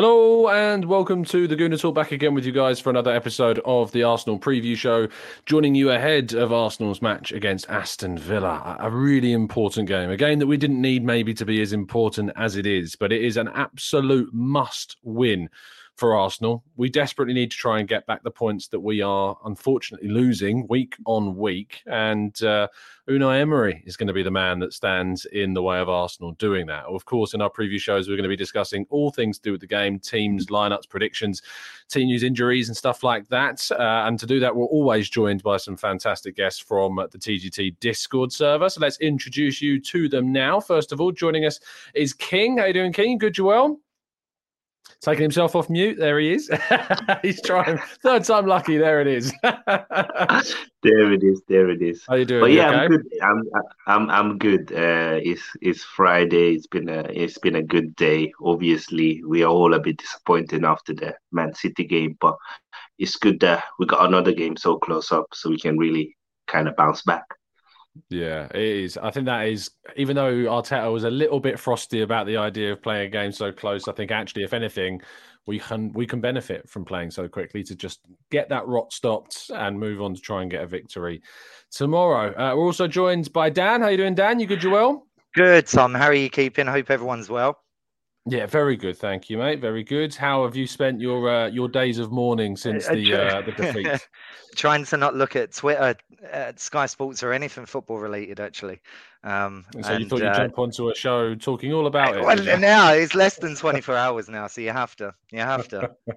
Hello and welcome to the Gooner Talk back again with you guys for another episode of the Arsenal preview show. Joining you ahead of Arsenal's match against Aston Villa, a really important game, a game that we didn't need maybe to be as important as it is, but it is an absolute must win for Arsenal. We desperately need to try and get back the points that we are unfortunately losing week on week. And uh, Unai Emery is going to be the man that stands in the way of Arsenal doing that. Of course, in our preview shows, we're going to be discussing all things to do with the game, teams, lineups, predictions, team news, injuries, and stuff like that. Uh, and to do that, we're always joined by some fantastic guests from the TGT Discord server. So let's introduce you to them now. First of all, joining us is King. How you doing, King? Good, Joel? Taking himself off mute. There he is. He's trying. Third time lucky. There it is. there it is. There it is. How you doing? But yeah, okay? I'm good. I'm I'm I'm good. Uh, it's it's Friday. It's been a it's been a good day. Obviously, we are all a bit disappointed after the Man City game, but it's good that we got another game so close up, so we can really kind of bounce back. Yeah, it is. I think that is, even though Arteta was a little bit frosty about the idea of playing a game so close, I think actually, if anything, we can we can benefit from playing so quickly to just get that rot stopped and move on to try and get a victory tomorrow. Uh, we're also joined by Dan. How are you doing, Dan? You good, Joel? Good, Tom. How are you keeping? Hope everyone's well. Yeah, very good, thank you, mate. Very good. How have you spent your uh, your days of mourning since the uh, the defeat? Trying to not look at Twitter, at Sky Sports, or anything football related, actually. Um, and so and, you thought you'd uh, jump onto a show talking all about it? Well, now it's less than twenty four hours now, so you have to, you have to.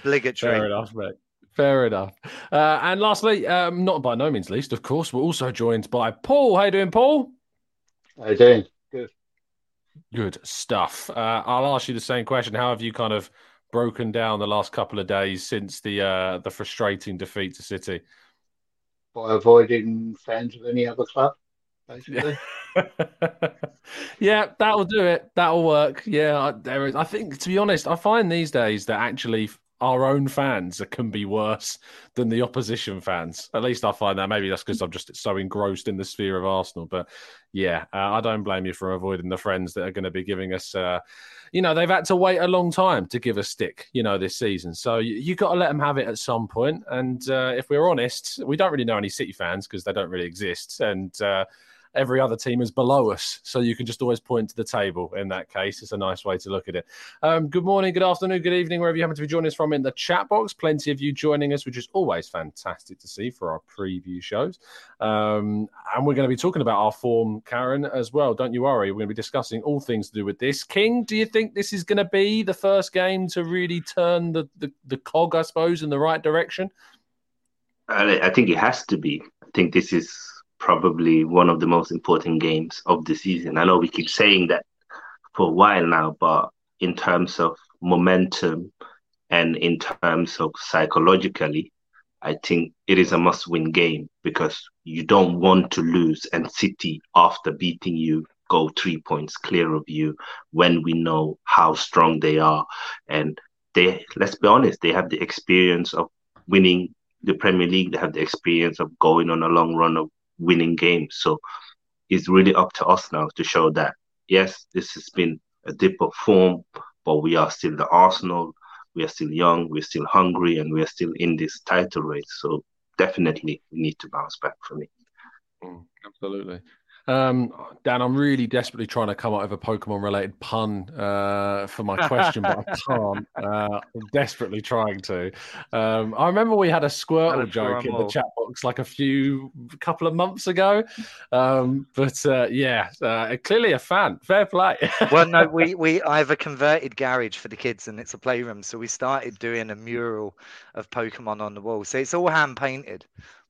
Obligatory. Fair enough, mate. Fair enough. Uh, and lastly, um, not by no means least, of course, we're also joined by Paul. How you doing, Paul? How you doing? Good. Stuff. Uh, I'll ask you the same question. How have you kind of broken down the last couple of days since the uh, the frustrating defeat to City? By avoiding fans of any other club, basically. yeah, that'll do it. That'll work. Yeah, there is. I think, to be honest, I find these days that actually our own fans can be worse than the opposition fans. At least I find that. Maybe that's because I'm just so engrossed in the sphere of Arsenal. But yeah, uh, I don't blame you for avoiding the friends that are going to be giving us. Uh, you know, they've had to wait a long time to give us stick. You know, this season. So you, you got to let them have it at some point. And uh, if we're honest, we don't really know any City fans because they don't really exist. And uh, every other team is below us. So you can just always point to the table in that case. It's a nice way to look at it. Um, good morning, good afternoon, good evening, wherever you happen to be joining us from in the chat box. Plenty of you joining us, which is always fantastic to see for our preview shows. Um, and we're going to be talking about our form, Karen, as well. Don't you worry. We're going to be discussing all things to do with this. King, do you think this is going to be the first game to really turn the, the, the cog, I suppose, in the right direction? I think it has to be. I think this is probably one of the most important games of the season. I know we keep saying that for a while now, but in terms of momentum and in terms of psychologically, I think it is a must win game because you don't want to lose and City, after beating you, go three points clear of you when we know how strong they are. And they, let's be honest, they have the experience of winning the Premier League, they have the experience of going on a long run of winning games. So it's really up to us now to show that yes, this has been a dip of form, but we are still the Arsenal. We are still young, we're still hungry, and we're still in this title race. So definitely we need to bounce back for me. Mm, absolutely. Um, Dan, I'm really desperately trying to come up with a Pokemon related pun uh, for my question, but I can't. Uh, I'm desperately trying to. Um, I remember we had a Squirtle joke in the chat box like a few couple of months ago. Um, but uh, yeah, uh, clearly a fan. Fair play. well, no, we, we I have a converted garage for the kids and it's a playroom. So we started doing a mural of Pokemon on the wall. So it's all hand painted.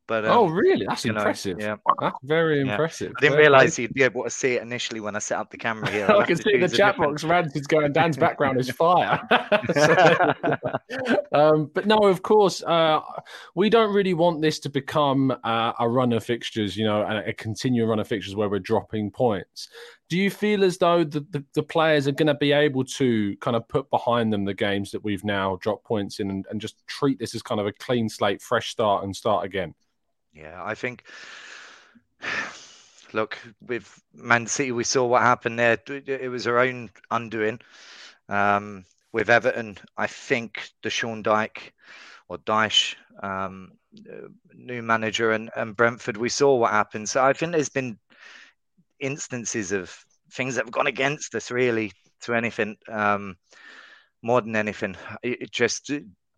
But oh, um, oh, really? That's impressive. Know, yeah, that's very yeah. impressive. I didn't realize you'd be able to see it initially when I set up the camera here. I can see the chat box. Rand is going. Dan's background is fire. um, but no, of course, uh, we don't really want this to become uh, a run of fixtures. You know, a, a continual run of fixtures where we're dropping points. Do you feel as though the, the, the players are going to be able to kind of put behind them the games that we've now dropped points in and, and just treat this as kind of a clean slate, fresh start, and start again? Yeah, I think. Look, with Man City, we saw what happened there. It was our own undoing. Um, with Everton, I think the Sean Dyke or Dyche, um, new manager, and, and Brentford, we saw what happened. So I think there's been instances of things that have gone against us, really, to anything. Um, more than anything, it, it just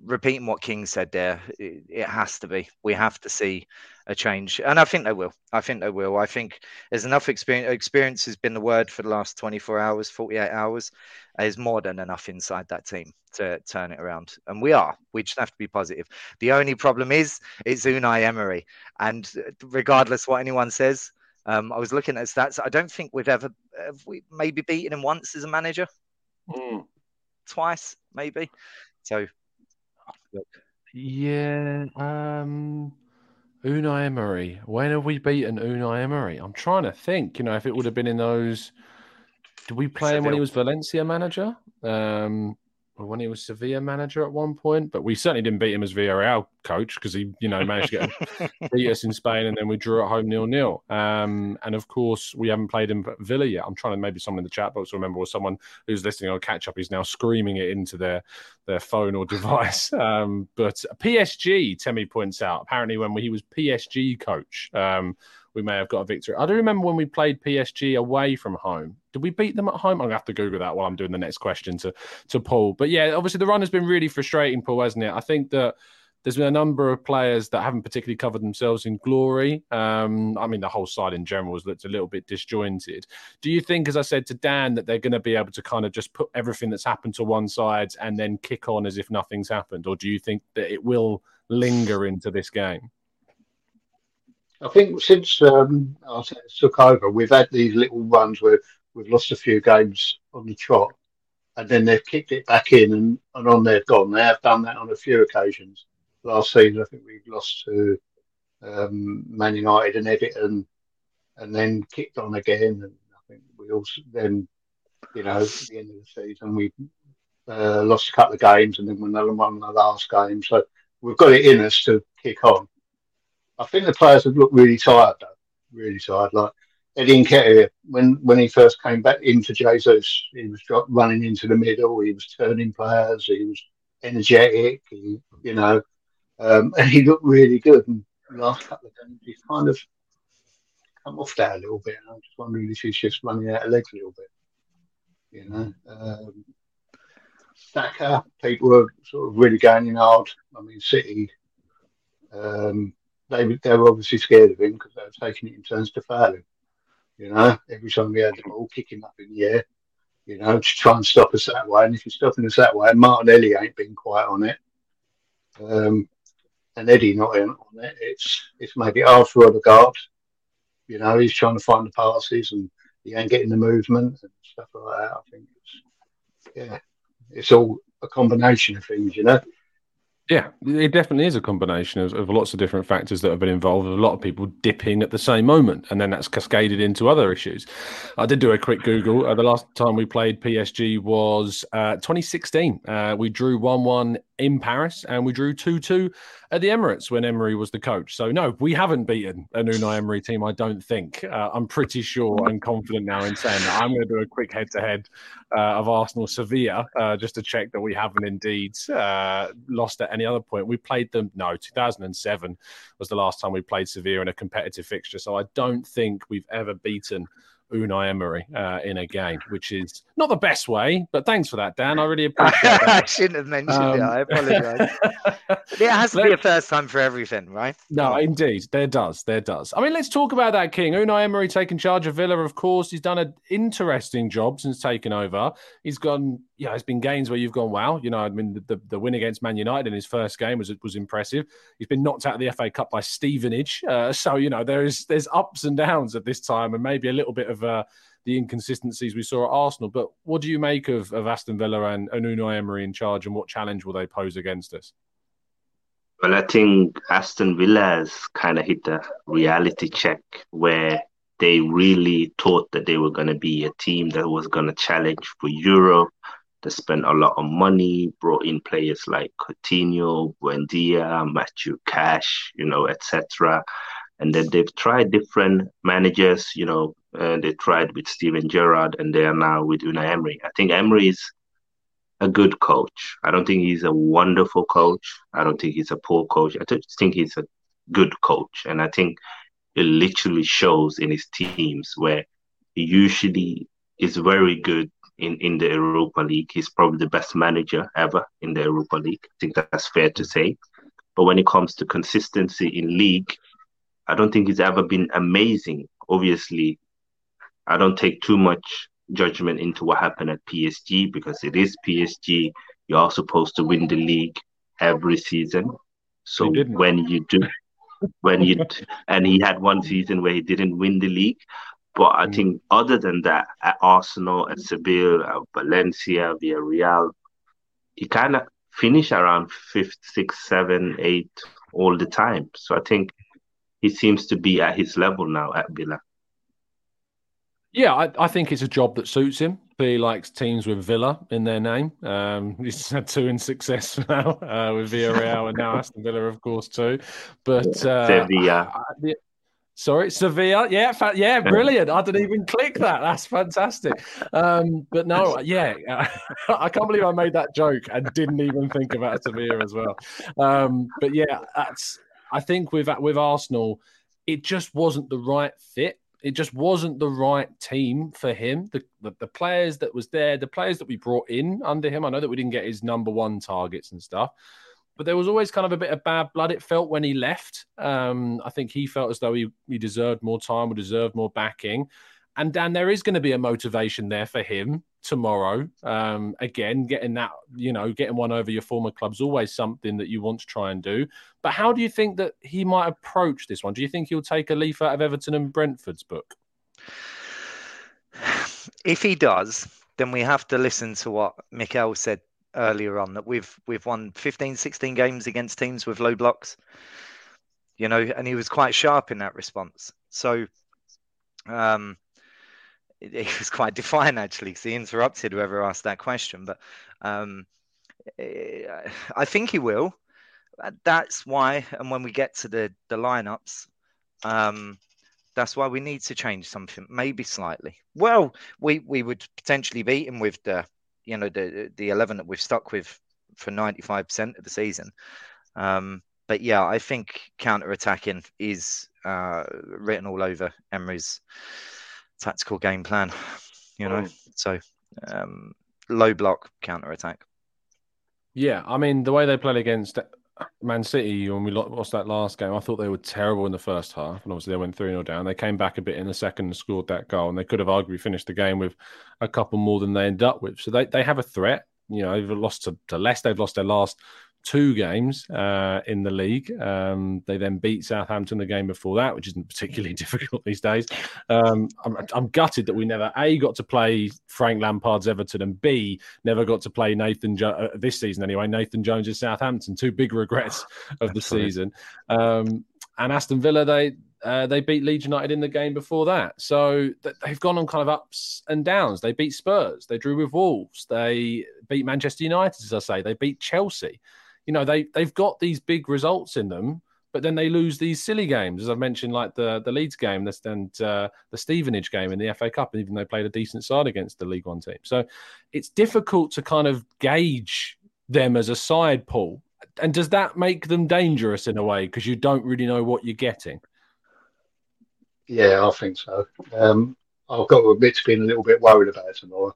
repeating what King said there, it, it, has to be. We have to see a change, and I think they will. I think they will. I think there's enough experience. Experience has been the word for the last 24 hours, 48 hours. There's more than enough inside that team to turn it around, and we are. We just have to be positive. The only problem is it's Unai Emery, and regardless what anyone says. Um, I was looking at stats. I don't think we've ever have we maybe beaten him once as a manager, mm. twice maybe. So yeah. Um, Unai Emery. When have we beaten Unai Emery? I'm trying to think. You know, if it would have been in those. Did we play him when he was Valencia manager? Um, when he was Sevilla manager at one point, but we certainly didn't beat him as Villarreal coach because he, you know, managed to get beat us in Spain and then we drew at home nil nil. Um, and of course, we haven't played him at Villa yet. I'm trying to maybe someone in the chat box will remember or someone who's listening on catch up is now screaming it into their their phone or device. Um, but PSG, Temi points out, apparently when he was PSG coach. Um, we may have got a victory. I do remember when we played PSG away from home. Did we beat them at home? I'm gonna have to Google that while I'm doing the next question to to Paul. But yeah, obviously the run has been really frustrating, Paul, hasn't it? I think that there's been a number of players that haven't particularly covered themselves in glory. Um, I mean, the whole side in general has looked a little bit disjointed. Do you think, as I said to Dan, that they're going to be able to kind of just put everything that's happened to one side and then kick on as if nothing's happened, or do you think that it will linger into this game? I think since um, Arteta took over, we've had these little runs where we've lost a few games on the trot, and then they've kicked it back in, and, and on they've gone. They have done that on a few occasions. Last season, I think we lost to um, Man United and Everton, and then kicked on again. And I think we also then, you know, at the end of the season, we uh, lost a couple of games, and then we won the last game. So we've got it in us to kick on. I think the players have looked really tired though, really tired. Like Eddie Nketiah, when when he first came back into Jesus, he was running into the middle. He was turning players. He was energetic. He, you know, um, and he looked really good. And last couple of games, he's kind of come off that a little bit. And I'm just wondering if he's just running out of legs a little bit. You know, um, Saka, people were sort of really going in hard. I mean, City. Um, they they were obviously scared of him because they were taking it in turns to foul him. You know, every time we had the ball, kicking him up in the air, you know, to try and stop us that way. And if you're stopping us that way, Martinelli ain't been quite on it. Um, and Eddie not in on it. It's it's made it hard for Odegaard. You know, he's trying to find the passes and he ain't getting the movement and stuff like that. I think it's yeah, it's all a combination of things, you know. Yeah, it definitely is a combination of, of lots of different factors that have been involved. A lot of people dipping at the same moment, and then that's cascaded into other issues. I did do a quick Google. Uh, the last time we played PSG was uh, 2016. Uh, we drew 1 1 in Paris, and we drew 2 2 at the Emirates when Emery was the coach. So, no, we haven't beaten a Unai Emery team, I don't think. Uh, I'm pretty sure and confident now in saying that. I'm going to do a quick head to head of Arsenal Sevilla uh, just to check that we haven't indeed uh, lost at any other point. We played them, no, 2007 was the last time we played Sevilla in a competitive fixture. So I don't think we've ever beaten Unai Emery uh, in a game, which is not the best way. But thanks for that, Dan. I really appreciate. I shouldn't have mentioned um, it. I apologize. it has to be a first time for everything, right? No, indeed, there does, there does. I mean, let's talk about that, King. Unai Emery taking charge of Villa. Of course, he's done an interesting job since taking over. He's gone. Yeah, there's been games where you've gone, wow. You know, I mean, the, the, the, win against Man United in his first game was was impressive. He's been knocked out of the FA Cup by Stevenage. Uh, so you know, there is there's ups and downs at this time, and maybe a little bit of uh, the inconsistencies we saw at Arsenal. But what do you make of, of Aston Villa and, and Unai Emery in charge, and what challenge will they pose against us? Well, I think Aston Villa has kind of hit the reality check where they really thought that they were going to be a team that was going to challenge for Europe. They spent a lot of money, brought in players like Coutinho, Buendia, Matthew Cash, you know, etc. And then they've tried different managers, you know, uh, they tried with Steven Gerrard and they are now with Unai Emery. I think Emery is a good coach. I don't think he's a wonderful coach. I don't think he's a poor coach. I just think he's a good coach. And I think it literally shows in his teams where he usually is very good in, in the Europa League. He's probably the best manager ever in the Europa League. I think that's fair to say. But when it comes to consistency in league, I don't think he's ever been amazing. Obviously, I don't take too much judgment into what happened at PSG because it is PSG. You are supposed to win the league every season. So when you do, when you and he had one season where he didn't win the league, but I mm. think other than that, at Arsenal, at Seville, at Valencia, Villarreal, he kind of finished around fifth, sixth, seven, eight all the time. So I think he seems to be at his level now at Villa. Yeah, I, I, think it's a job that suits him. He likes teams with Villa in their name. Um, he's had two in success now uh, with Villarreal and now Aston Villa, of course, too. But uh, Sevilla. I, sorry, Sevilla. Yeah, fa- yeah, brilliant. I didn't even click that. That's fantastic. Um, but no, yeah, I can't believe I made that joke and didn't even think about Sevilla as well. Um, but yeah, that's. I think with with Arsenal, it just wasn't the right fit it just wasn't the right team for him. The, the, the players that was there, the players that we brought in under him. I know that we didn't get his number one targets and stuff, but there was always kind of a bit of bad blood. It felt when he left. Um, I think he felt as though he, he deserved more time or deserved more backing. And Dan, there is going to be a motivation there for him tomorrow. Um, again, getting that, you know, getting one over your former club's always something that you want to try and do. But how do you think that he might approach this one? Do you think he'll take a leaf out of Everton and Brentford's book? If he does, then we have to listen to what Mikel said earlier on that we've we've won 15 16 games against teams with low blocks you know and he was quite sharp in that response so um he was quite defiant actually because he interrupted whoever asked that question. But um, eh, I think he will. That's why, and when we get to the the lineups, um, that's why we need to change something, maybe slightly. Well, we we would potentially beat him with the you know the the eleven that we've stuck with for ninety five percent of the season. Um, but yeah, I think counter attacking is uh, written all over Emery's tactical game plan. You know, oh. so um, low block counter attack. Yeah, I mean the way they played against Man City when we lost that last game, I thought they were terrible in the first half, and obviously they went three 0 down. They came back a bit in the second and scored that goal, and they could have arguably finished the game with a couple more than they end up with. So they, they have a threat. You know, they've lost to, to Leicester. They've lost their last two games uh, in the league. Um, they then beat Southampton the game before that, which isn't particularly difficult these days. Um, I'm, I'm, gutted that we never a got to play Frank Lampard's Everton and b never got to play Nathan jo- uh, this season anyway. Nathan Jones Southampton, two big regrets of the season. Um, and Aston Villa, they uh, they beat Leeds United in the game before that. So th- they've gone on kind of ups and downs. They beat Spurs. They drew with Wolves. They beat Manchester United, as I say. They beat Chelsea. You know, they they've got these big results in them, but then they lose these silly games, as I've mentioned, like the the Leeds game and uh, the Stevenage game in the FA Cup, and even though they played a decent side against the League One team. So it's difficult to kind of gauge them as a side, Paul. And does that make them dangerous in a way because you don't really know what you're getting? Yeah, I think so. Um, I've got to admit to being a little bit worried about it tomorrow.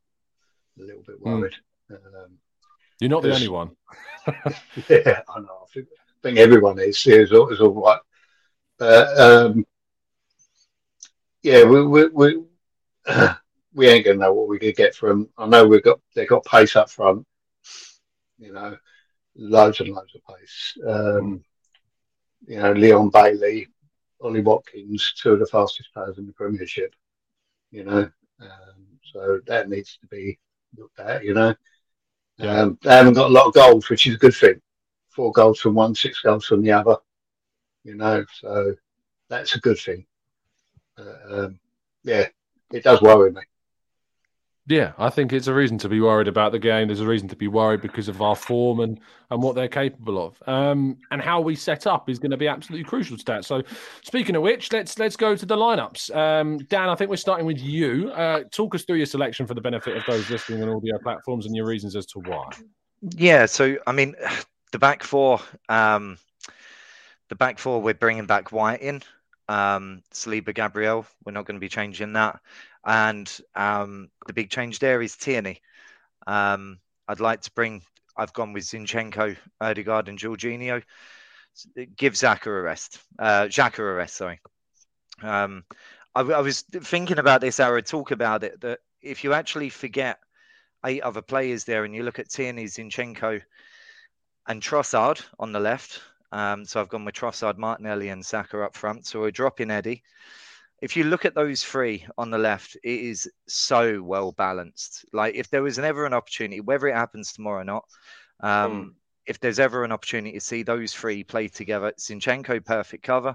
A little bit hmm. worried. Mm. Um, You're not the only one. yeah, I know. I think, I think everyone is. Is all, right. Um, yeah, we we we, we ain't gonna know what we could get from. I know we've got they got pace up front. You know, loads and loads of pace. Um, you know, Leon Bailey, Ollie Watkins, two of the fastest players in the Premiership. You know, um, so that needs to be looked at. You know, yeah. um, they haven't got a lot of goals, which is a good thing. Four goals from one, six goals from the other. You know, so that's a good thing. Uh, um, yeah, it does worry me. Yeah, I think it's a reason to be worried about the game. There's a reason to be worried because of our form and, and what they're capable of. Um, and how we set up is going to be absolutely crucial to that. So, speaking of which, let's let's go to the lineups. Um, Dan, I think we're starting with you. Uh, talk us through your selection for the benefit of those listening on audio platforms and your reasons as to why. Yeah, so I mean, the back four, um, the back four, we're bringing back White in. Um, Saliba Gabriel, we're not going to be changing that. And um, the big change there is Tierney. Um, I'd like to bring, I've gone with Zinchenko, Odegaard, and Jorginho. Give Xhaka a rest. Uh, Xhaka a rest, sorry. Um, I, I, was thinking about this, Arrow, talk about it, that if you actually forget eight other players there and you look at Tierney, Zinchenko, and Trossard on the left, um, so I've gone with Trossard, Martinelli, and Saka up front. So we're dropping Eddie if you look at those three on the left, it is so well balanced. Like if there was ever an opportunity, whether it happens tomorrow or not, um, mm. if there's ever an opportunity to see those three play together, Zinchenko perfect cover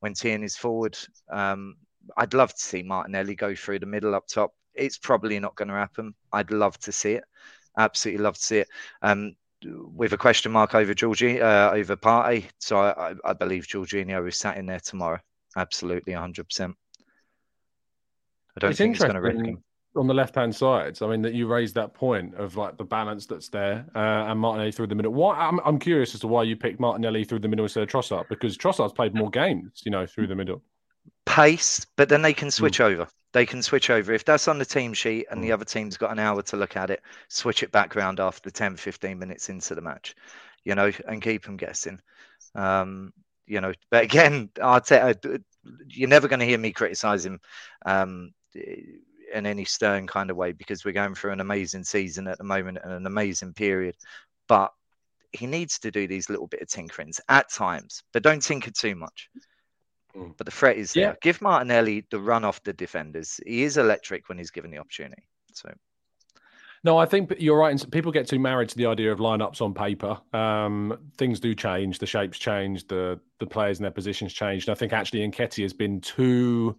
when Tierney is forward. Um, I'd love to see Martinelli go through the middle up top. It's probably not going to happen. I'd love to see it. Absolutely love to see it. Um, with a question mark over Georgie, uh, over Partey. So I, I believe Jorginho is sat in there tomorrow. Absolutely, 100%. I don't it's think it's going to wreck him. On the left hand side, I mean, that you raised that point of like the balance that's there uh, and Martinelli through the middle. Why I'm, I'm curious as to why you picked Martinelli through the middle instead of Trossard because Trossard's played more games, you know, through the middle. Pace, but then they can switch mm. over. They can switch over. If that's on the team sheet and mm. the hmm. other team's got an hour to look at it, switch it back around after 10, 15 minutes into the match, you know, and keep them guessing. Um, you know, but again, Arteta, you're never going to hear me criticize him um, in any stern kind of way because we're going through an amazing season at the moment and an amazing period. But he needs to do these little bit of tinkerings at times, but don't tinker too much. Mm. But the threat is yeah. there. Give Martinelli the run off the defenders. He is electric when he's given the opportunity. So no, I think you're right. People get too married to the idea of lineups on paper. Um, things do change. The shapes change. The the players and their positions change. And I think actually Nketiah has been too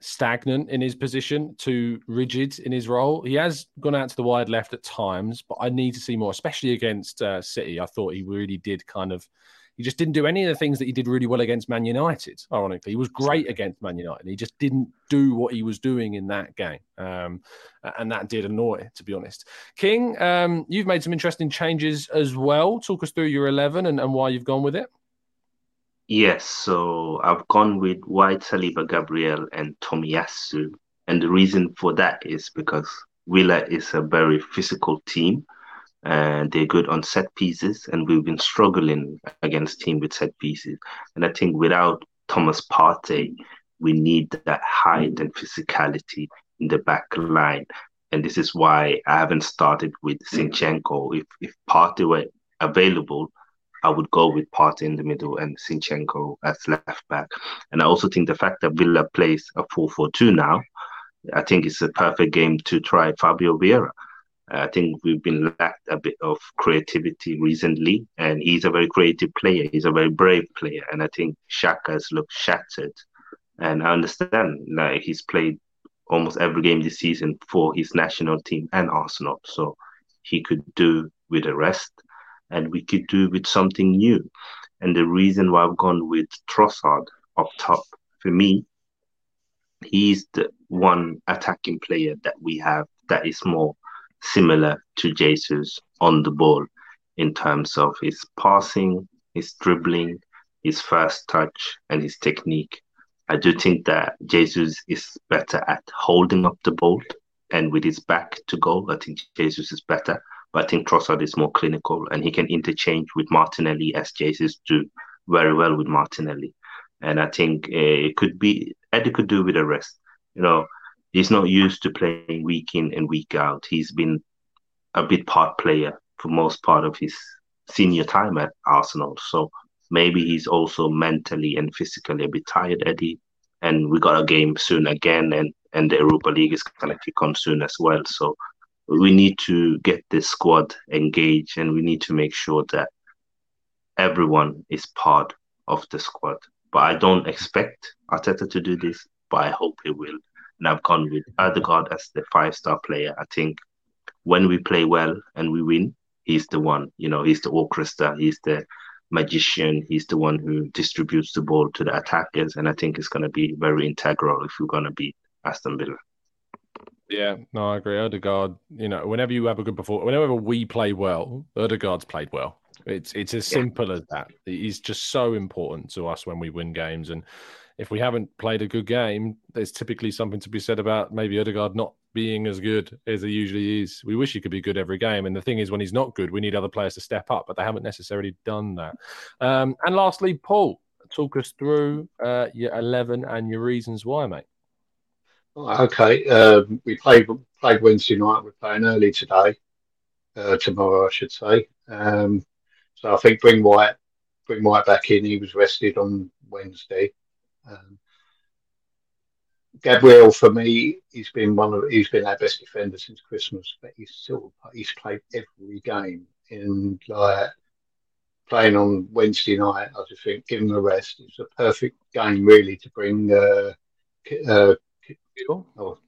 stagnant in his position, too rigid in his role. He has gone out to the wide left at times, but I need to see more, especially against uh, City. I thought he really did kind of he just didn't do any of the things that he did really well against Man United. Ironically, he was great against Man United. He just didn't do what he was doing in that game, um, and that did annoy, to be honest. King, um, you've made some interesting changes as well. Talk us through your eleven and, and why you've gone with it. Yes, so I've gone with White, Saliba, Gabriel, and Tomiyasu, and the reason for that is because Villa is a very physical team and they're good on set pieces. And we've been struggling against team with set pieces. And I think without Thomas Partey, we need that height and physicality in the back line. And this is why I haven't started with Zinchenko. If if Partey were available, I would go with Partey in the middle and Zinchenko as left back. And I also think the fact that Villa plays a 4 4 2 now, I think it's a perfect game to try Fabio Vieira. I think we've been lacked a bit of creativity recently, and he's a very creative player. He's a very brave player, and I think Xhaka has looked shattered. And I understand like he's played almost every game this season for his national team and Arsenal, so he could do with a rest, and we could do with something new. And the reason why I've gone with Trossard up top for me, he's the one attacking player that we have that is more similar to Jesus on the ball in terms of his passing, his dribbling, his first touch, and his technique. I do think that Jesus is better at holding up the ball and with his back to goal. I think Jesus is better, but I think Trossard is more clinical and he can interchange with Martinelli as Jesus do very well with Martinelli. And I think uh, it could be Eddie could do with a rest. You know, he's not used to playing week in and week out. He's been a bit part player for most part of his senior time at Arsenal. So maybe he's also mentally and physically a bit tired, Eddie. And we got a game soon again, and and the Europa League is gonna kick on soon as well. So we need to get this squad engaged, and we need to make sure that everyone is part of the squad. But I don't expect Arteta to do this, but I hope he will and I've gone with Odegaard as the five star player. I think when we play well and we win, he's the one. You know, he's the orchestra. He's the magician. He's the one who distributes the ball to the attackers, and I think it's going to be very integral if we're going to beat Aston Villa. Yeah, no, I agree. Odegaard, you know, whenever you have a good performance, whenever we play well, Odegaard's played well. It's it's as simple yeah. as that. He's just so important to us when we win games, and if we haven't played a good game, there's typically something to be said about maybe Odegaard not being as good as he usually is. We wish he could be good every game. And the thing is, when he's not good, we need other players to step up, but they haven't necessarily done that. Um, and lastly, Paul, talk us through uh, your 11 and your reasons why, mate. Okay. Um, we played played Wednesday night. We're playing early today, uh, tomorrow, I should say. Um, so I think bring White, bring White back in. He was rested on Wednesday. Um, Gabriel, for me, he's been one of he's been our best defender since Christmas, but he's still he's played every game in like playing on Wednesday night. I just think give him a rest. It's a perfect game really to bring. Uh, uh, oh,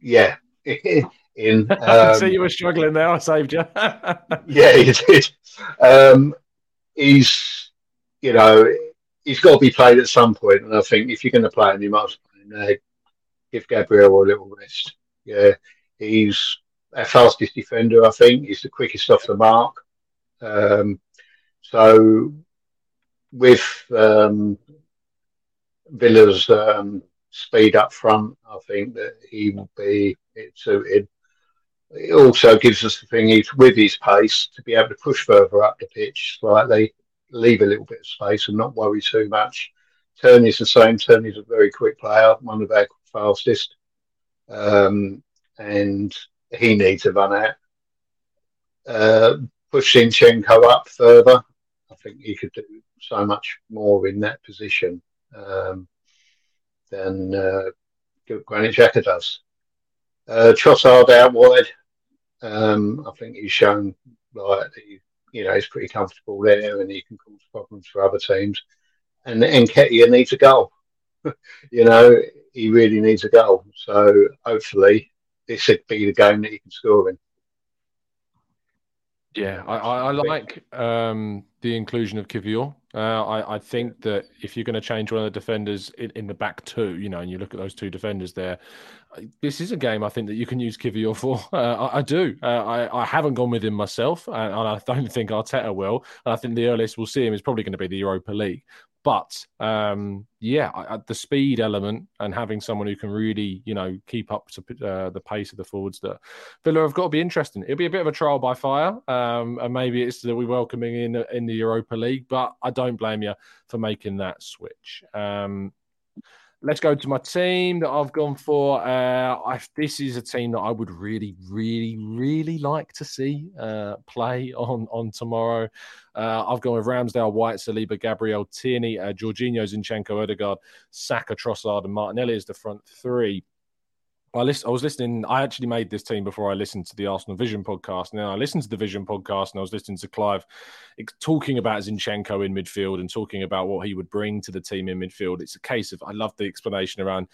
yeah, in. Um, I see you were struggling there. I saved you. yeah, he did. Um, he's you know he's got to be played at some point, and I think if you're going to play him, you must uh, give Gabriel a little rest. Yeah, he's our fastest defender. I think he's the quickest off the mark. Um, so with um, Villa's um, speed up front, I think that he will be it suited. It also gives us the thing he's with his pace to be able to push further up the pitch slightly leave a little bit of space and not worry too much. Tierney's the same. Tierney's a very quick player, one of our fastest, um, and he needs to run out. Uh, push Zinchenko up further. I think he could do so much more in that position um, than uh, Granit Xhaka does. Uh, Trossard out wide. Um, I think he's shown like he you know, he's pretty comfortable there and he can cause problems for other teams. And Nketiah needs a goal. you know, he really needs a goal. So hopefully this would be the game that he can score in. Yeah, I, I, like um, the inclusion of Kiwior. Uh, I, I, think that if you're going to change one of the defenders in, in, the back two, you know, and you look at those two defenders there, this is a game I think that you can use Kiwior for. Uh, I, I, do. Uh, I, I haven't gone with him myself, and, and, I don't think Arteta will. And I think the earliest we'll see him is probably going to be the Europa League. But um, yeah, I, the speed element and having someone who can really, you know, keep up to uh, the pace of the forwards that Villa have got to be interesting. It'll be a bit of a trial by fire, um, and maybe it's that we're welcoming in in the Europa League. But I don't blame you for making that switch. Um, let's go to my team that I've gone for. Uh, I, this is a team that I would really, really, really like to see uh, play on on tomorrow. Uh, I've gone with Ramsdale, White, Saliba, Gabriel, Tierney, uh, Jorginho, Zinchenko, Odegaard, Saka, Trossard, and Martinelli as the front three. I, list, I was listening. I actually made this team before I listened to the Arsenal Vision podcast. Now I listened to the Vision podcast and I was listening to Clive talking about Zinchenko in midfield and talking about what he would bring to the team in midfield. It's a case of I love the explanation around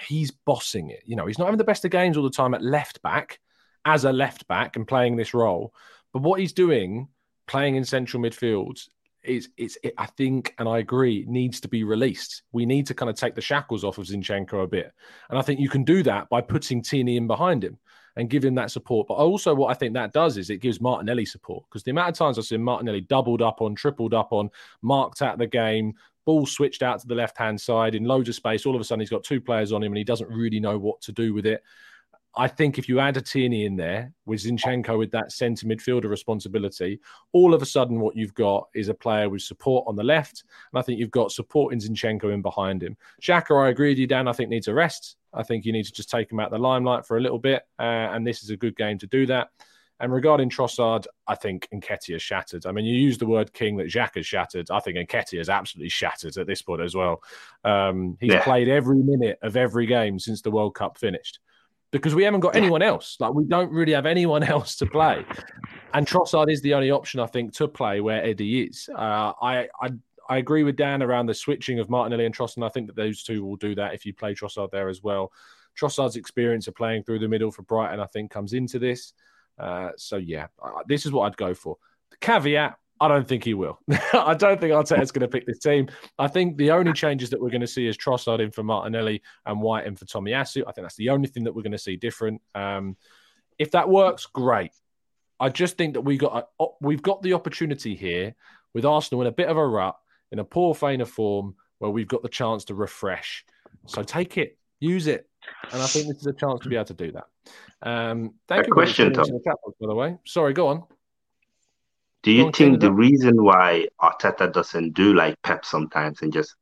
he's bossing it. You know, he's not having the best of games all the time at left back as a left back and playing this role, but what he's doing playing in central midfield it's it's it, I think and I agree needs to be released. We need to kind of take the shackles off of Zinchenko a bit, and I think you can do that by putting Tierney in behind him and give him that support. But also, what I think that does is it gives Martinelli support because the amount of times I've seen Martinelli doubled up on, tripled up on, marked out of the game, ball switched out to the left hand side in loads of space. All of a sudden, he's got two players on him and he doesn't really know what to do with it. I think if you add a Tierney in there with Zinchenko with that centre midfielder responsibility, all of a sudden what you've got is a player with support on the left. And I think you've got support in Zinchenko in behind him. Xhaka, I agree with you, Dan. I think needs a rest. I think you need to just take him out the limelight for a little bit. Uh, and this is a good game to do that. And regarding Trossard, I think Nketiah shattered. I mean, you use the word king that Xhaka has shattered. I think Nketiah is absolutely shattered at this point as well. Um, he's yeah. played every minute of every game since the World Cup finished because we haven't got anyone else. Like we don't really have anyone else to play, and Trossard is the only option I think to play where Eddie is. Uh, I, I I agree with Dan around the switching of Martinelli and Trossard. And I think that those two will do that if you play Trossard there as well. Trossard's experience of playing through the middle for Brighton, I think, comes into this. Uh, so yeah, this is what I'd go for. The caveat I don't think he will. I don't think Arteta's going to pick this team. I think the only changes that we're going to see is Trossard in for Martinelli and White in for Tomiyasu. I think that's the only thing that we're going to see different. Um, if that works, great. I just think that we got a, we've got the opportunity here with Arsenal in a bit of a rut, in a poor vein of form, where we've got the chance to refresh. So take it, use it, and I think this is a chance to be able to do that. Um, thank a you. Question, Tom. by the way. Sorry, go on. Do you think the reason why Arteta doesn't do like Pep sometimes and just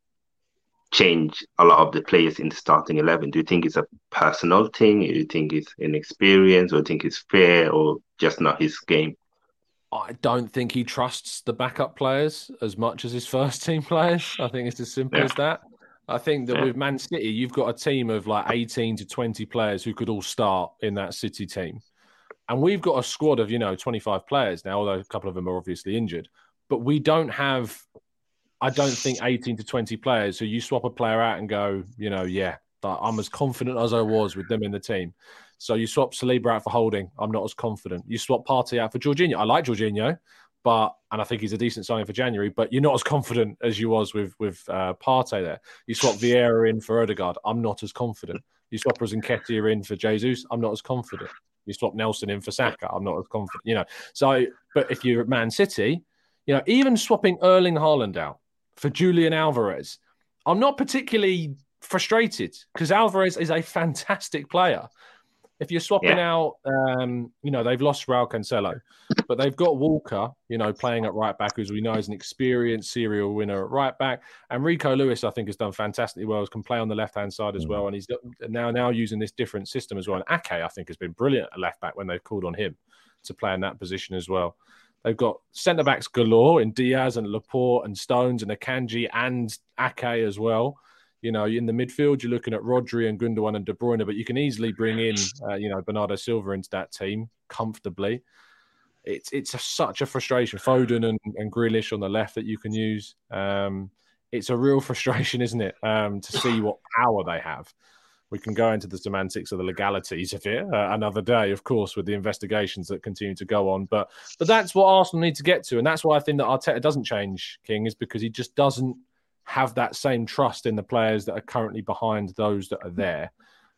change a lot of the players in the starting eleven? Do you think it's a personal thing? Do you think it's inexperience, or do you think it's fair, or just not his game? I don't think he trusts the backup players as much as his first team players. I think it's as simple yeah. as that. I think that yeah. with Man City, you've got a team of like 18 to 20 players who could all start in that City team. And we've got a squad of, you know, 25 players now, although a couple of them are obviously injured. But we don't have, I don't think, 18 to 20 players who you swap a player out and go, you know, yeah, I'm as confident as I was with them in the team. So you swap Saliba out for Holding. I'm not as confident. You swap Partey out for Jorginho. I like Jorginho, but and I think he's a decent signing for January. But you're not as confident as you was with with uh, Partey there. You swap Vieira in for Odegaard. I'm not as confident. You swap Nketiah in for Jesus. I'm not as confident. You swap Nelson in for Saka. I'm not as confident, you know. So, but if you're at Man City, you know, even swapping Erling Haaland out for Julian Alvarez, I'm not particularly frustrated because Alvarez is a fantastic player. If you're swapping yeah. out, um, you know, they've lost Raul Cancelo, but they've got Walker, you know, playing at right back, as we know is an experienced serial winner at right back. And Rico Lewis, I think, has done fantastically well. Can play on the left hand side as well, and he's now now using this different system as well. And Ake, I think, has been brilliant at left back when they've called on him to play in that position as well. They've got centre backs galore in Dias and Laporte and Stones and Akanji and Ake as well. You know, in the midfield, you're looking at Rodri and Gundogan and De Bruyne, but you can easily bring in, uh, you know, Bernardo Silva into that team comfortably. It's it's a, such a frustration. Foden and, and Grealish on the left that you can use. Um, it's a real frustration, isn't it, um, to see what power they have. We can go into the semantics of the legalities of it uh, another day, of course, with the investigations that continue to go on. But but that's what Arsenal need to get to, and that's why I think that Arteta doesn't change King is because he just doesn't have that same trust in the players that are currently behind those that are there.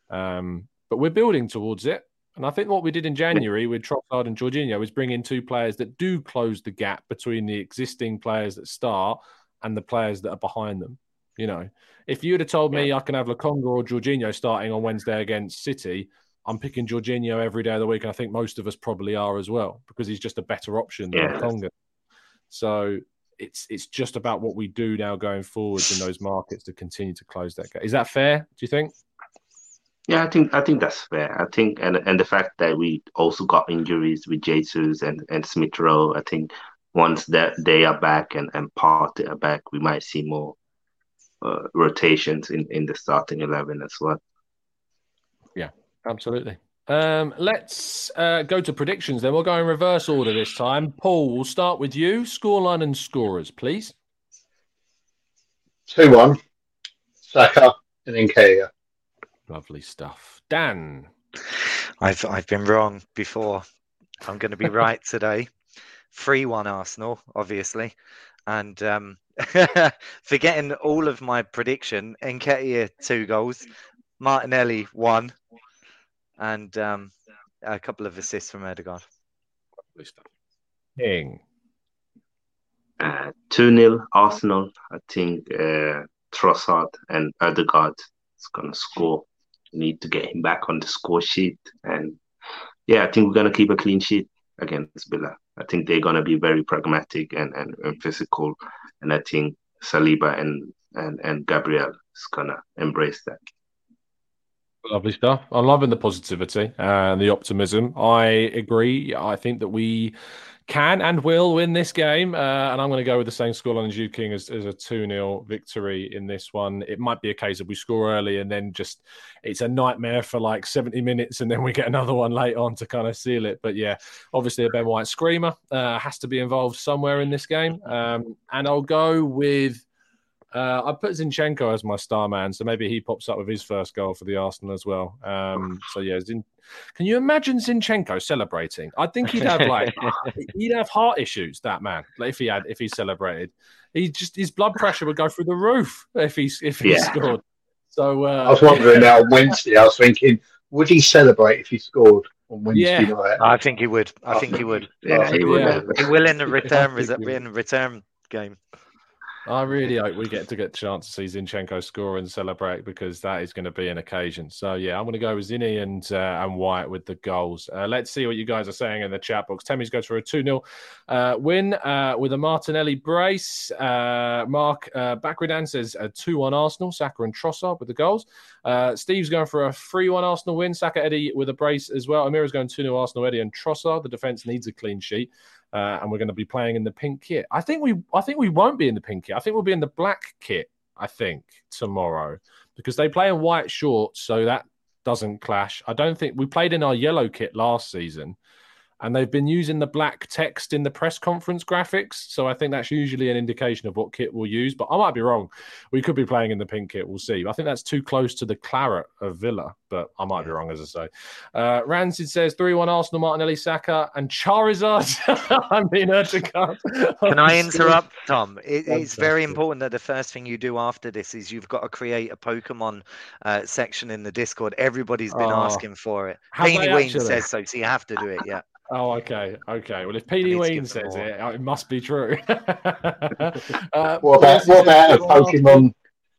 Um, but we're building towards it. And I think what we did in January with Trossard and Jorginho is bring in two players that do close the gap between the existing players that start and the players that are behind them. You know, if you would have told me I can have Lokonga or Jorginho starting on Wednesday against City, I'm picking Jorginho every day of the week. And I think most of us probably are as well because he's just a better option than yeah. Lokonga. So it's it's just about what we do now going forwards in those markets to continue to close that gap. Is that fair? Do you think? Yeah, I think I think that's fair. I think and and the fact that we also got injuries with Jesus and and Smith Rowe, I think once that they are back and and Partey are back, we might see more uh, rotations in in the starting eleven as well. Yeah, absolutely. Um, let's uh, go to predictions. Then we'll go in reverse order this time. Paul, we'll start with you. Scoreline and scorers, please. Two one, Saka and Nketiah. Lovely stuff. Dan. I've I've been wrong before. I'm going to be right today. Three one Arsenal, obviously, and um, forgetting all of my prediction. Nketiah two goals, Martinelli one, and um, a couple of assists from Odegaard. Lovely stuff. King. Uh, 2 0 Arsenal. I think uh, Trossard and Odegaard is going to score. We need to get him back on the score sheet. And yeah, I think we're going to keep a clean sheet against Villa. I think they're going to be very pragmatic and, and, and physical. And I think Saliba and, and, and Gabriel is going to embrace that. Lovely stuff. I'm loving the positivity and the optimism. I agree. I think that we can and will win this game. Uh, and I'm going to go with the same scoreline as you, King, as, as a 2 0 victory in this one. It might be a case of we score early and then just it's a nightmare for like 70 minutes and then we get another one late on to kind of seal it. But yeah, obviously a Ben White screamer uh, has to be involved somewhere in this game. Um, and I'll go with. Uh, I put Zinchenko as my star man, so maybe he pops up with his first goal for the Arsenal as well. Um, so yeah, Zin- can you imagine Zinchenko celebrating? I think he'd have like he'd have heart issues. That man, like, if he had if he celebrated, he just his blood pressure would go through the roof if he if he Yeah. scored. So uh, I was wondering now on Wednesday. I was thinking, would he celebrate if he scored on Wednesday Yeah. night? I think he would. I think he would. Yeah, he would Yeah. He will in the return res- in the return game. I really hope we get to get a chance to see Zinchenko score and celebrate because that is going to be an occasion. So yeah, I'm going to go with Zinni and uh, and White with the goals. Uh, let's see what you guys are saying in the chat box. Temmie's goes for a 2 0 uh, win uh, with a Martinelli brace. Uh, Mark uh, Bakridan says a 2 1 Arsenal, Saka and Trossard with the goals. Uh, Steve's going for a 3 1 Arsenal win, Saka Eddie with a brace as well. Amira's going 2 0 Arsenal, Eddie and Trossard. The defence needs a clean sheet uh, and we're going to be playing in the pink kit. I think we, I think we won't be in the pink kit. I think we'll be in the black kit. I think tomorrow because they play in white shorts, so that doesn't clash. I don't think we played in our yellow kit last season, and they've been using the black text in the press conference graphics. So I think that's usually an indication of what kit we'll use. But I might be wrong. We could be playing in the pink kit. We'll see. I think that's too close to the claret of Villa, but I might be wrong, as I say. Uh, Rancid says 3 1 Arsenal, Martinelli, Saka, and Charizard. I mean, Erdogan. Can I interrupt, Tom? It, it's very important that the first thing you do after this is you've got to create a Pokemon uh, section in the Discord. Everybody's been Oh. asking for it. Peony Ween says so, so you have to do it. Yeah. Oh, okay, okay. Well, if Petey Ween says it, it must be true. uh, What about what about a Pokemon?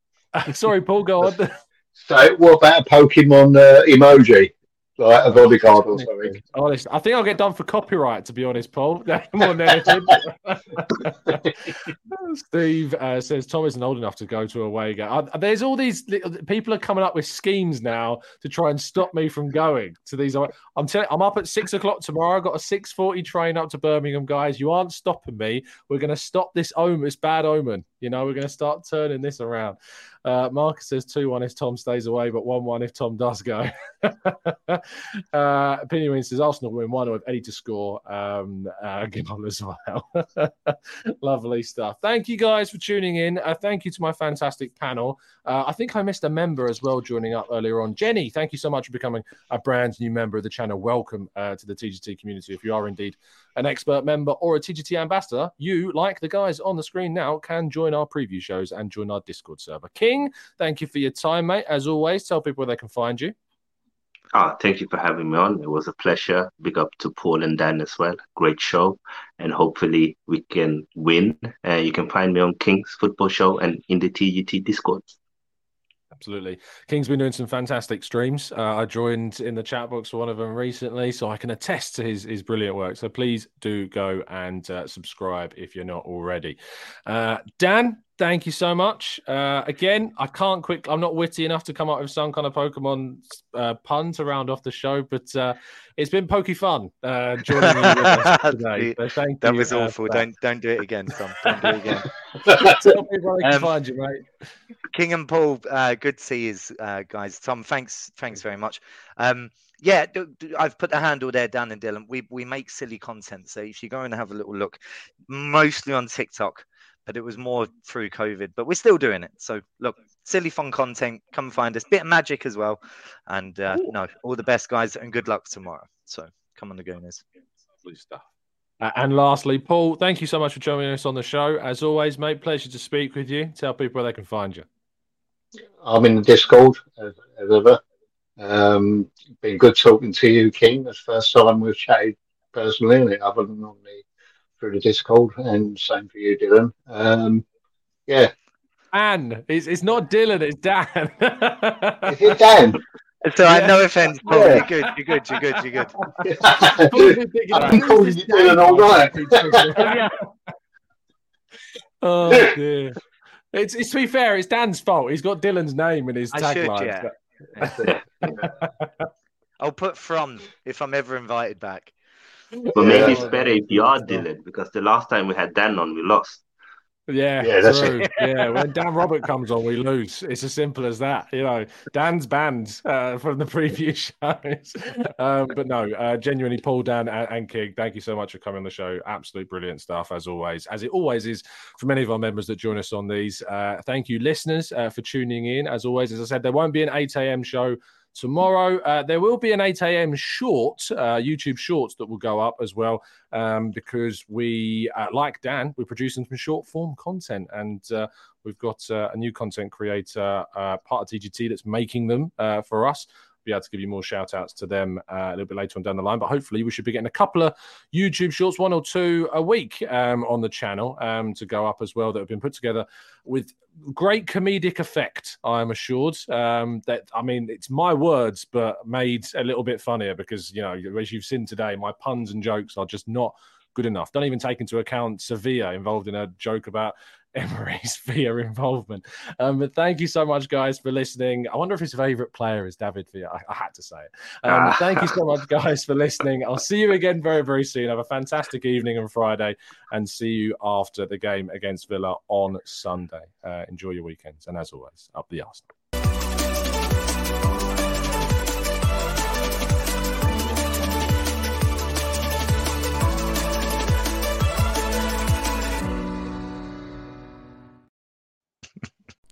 Sorry, Paul, go on. So what about a Pokemon uh, emoji, like a bodyguard or something? Honest, I think I'll get done for copyright. To be honest, Paul, more than anything. Steve uh, says Tom isn't old enough to go to a away game. Uh, there's all these little, people are coming up with schemes now to try and stop me from going to these. I'm telling, I'm up at six o'clock tomorrow. I've got a six forty train up to Birmingham, guys. You aren't stopping me. We're going to stop this omen, this bad omen. You know, we're going to start turning this around. Uh, Marcus says 2 1 if Tom stays away, but 1 1 if Tom does go. uh, Pinny says Arsenal win 1 with Eddie to score. Um, uh, as well. Lovely stuff. Thank you guys for tuning in. Uh, thank you to my fantastic panel. Uh, I think I missed a member as well joining up earlier on. Jenny, thank you so much for becoming a brand new member of the channel. Welcome uh, to the TGT community. If you are indeed an expert member or a TGT ambassador, you, like the guys on the screen now, can join our preview shows and join our Discord server. King, thank you for your time, mate. As always, tell people where they can find you. Ah, thank you for having me on. It was a pleasure. Big up to Paul and Dan as well. Great show. And hopefully we can win. Uh, you can find me on King's Football Show and in the TGT Discord. Absolutely. King's been doing some fantastic streams. Uh, I joined in the chat box for one of them recently, so I can attest to his, his brilliant work. So please do go and uh, subscribe if you're not already. Uh, Dan, thank you so much. Uh, again, I can't quick. I'm not witty enough to come up with some kind of Pokemon uh, pun to round off the show, but uh, it's been pokey fun uh, joining you with us today. So thank that you, was uh, awful. Don't don't do it again, Tom. Don't do it again. Tell people where they can Um, find you, mate. King and Paul, uh, good to see you uh, guys. Tom, thanks, thanks very much. Um, yeah, d- d- I've put the handle there, Dan and Dylan. We we make silly content, so if you go and have a little look, mostly on TikTok, but it was more through COVID. But we're still doing it. So look, silly fun content. Come find us. Bit of magic as well. And uh, no, all the best, guys, and good luck tomorrow. So come on, the Gooners. Lovely stuff. Uh, and lastly, Paul, thank you so much for joining us on the show. As always, mate, pleasure to speak with you. Tell people where they can find you. I'm in the Discord as, as ever. Um, been good talking to you, King. It's the first time we've chatted personally, other than on the through the Discord, and same for you, Dylan. Um, yeah, Dan, it's, it's not Dylan, it's Dan. is it Dan? So I Yeah. no offense, Paul. Yeah. You're good. You're good. You're good. You're good. I've been calling you Dylan all night. oh dear. It's, it's to be fair, it's Dan's fault. He's got Dylan's name in his I should, tagline. yeah. That's it. I'll put from if I'm ever invited back. But maybe it's better if you are Dylan because the last time we had Dan on, we lost. Yeah, Yeah, that's true. yeah, when Dan Robert comes on, we lose. It's as simple as that. You know, Dan's banned uh, from the previous shows. um, but no, uh, genuinely, Paul, Dan, and, and King, thank you so much for coming on the show. Absolute brilliant stuff, as always, as it always is for many of our members that join us on these. Uh, thank you, listeners, uh, for tuning in. As always, as I said, there won't be an 8 a.m. show tomorrow. Uh, there will be an 8 a.m. short, uh, YouTube shorts that will go up as well, um, because we, uh, like Dan, we're producing some short form content and uh, we've got uh, a new content creator, uh, part of TGT, that's making them for us. Be able to give you more shout outs to them uh, a little bit later on down the line, but hopefully we should be getting a couple of YouTube shorts, one or two a week um, on the channel um, to go up as well that have been put together with great comedic effect, I am assured. Um, that I mean, it's my words, but made a little bit funnier because you know, as you've seen today, my puns and jokes are just not good enough. Don't even take into account Sevilla involved in a joke about Emery's Villa involvement. Um, but thank you so much, guys, for listening. I wonder if his favourite player is David Villa. I, I had to say it. Um, thank you so much, guys, for listening. I'll see you again very, very soon. Have a fantastic evening on Friday and see you after the game against Villa on Sunday. Uh, enjoy your weekends. And as always, up the Arsenal.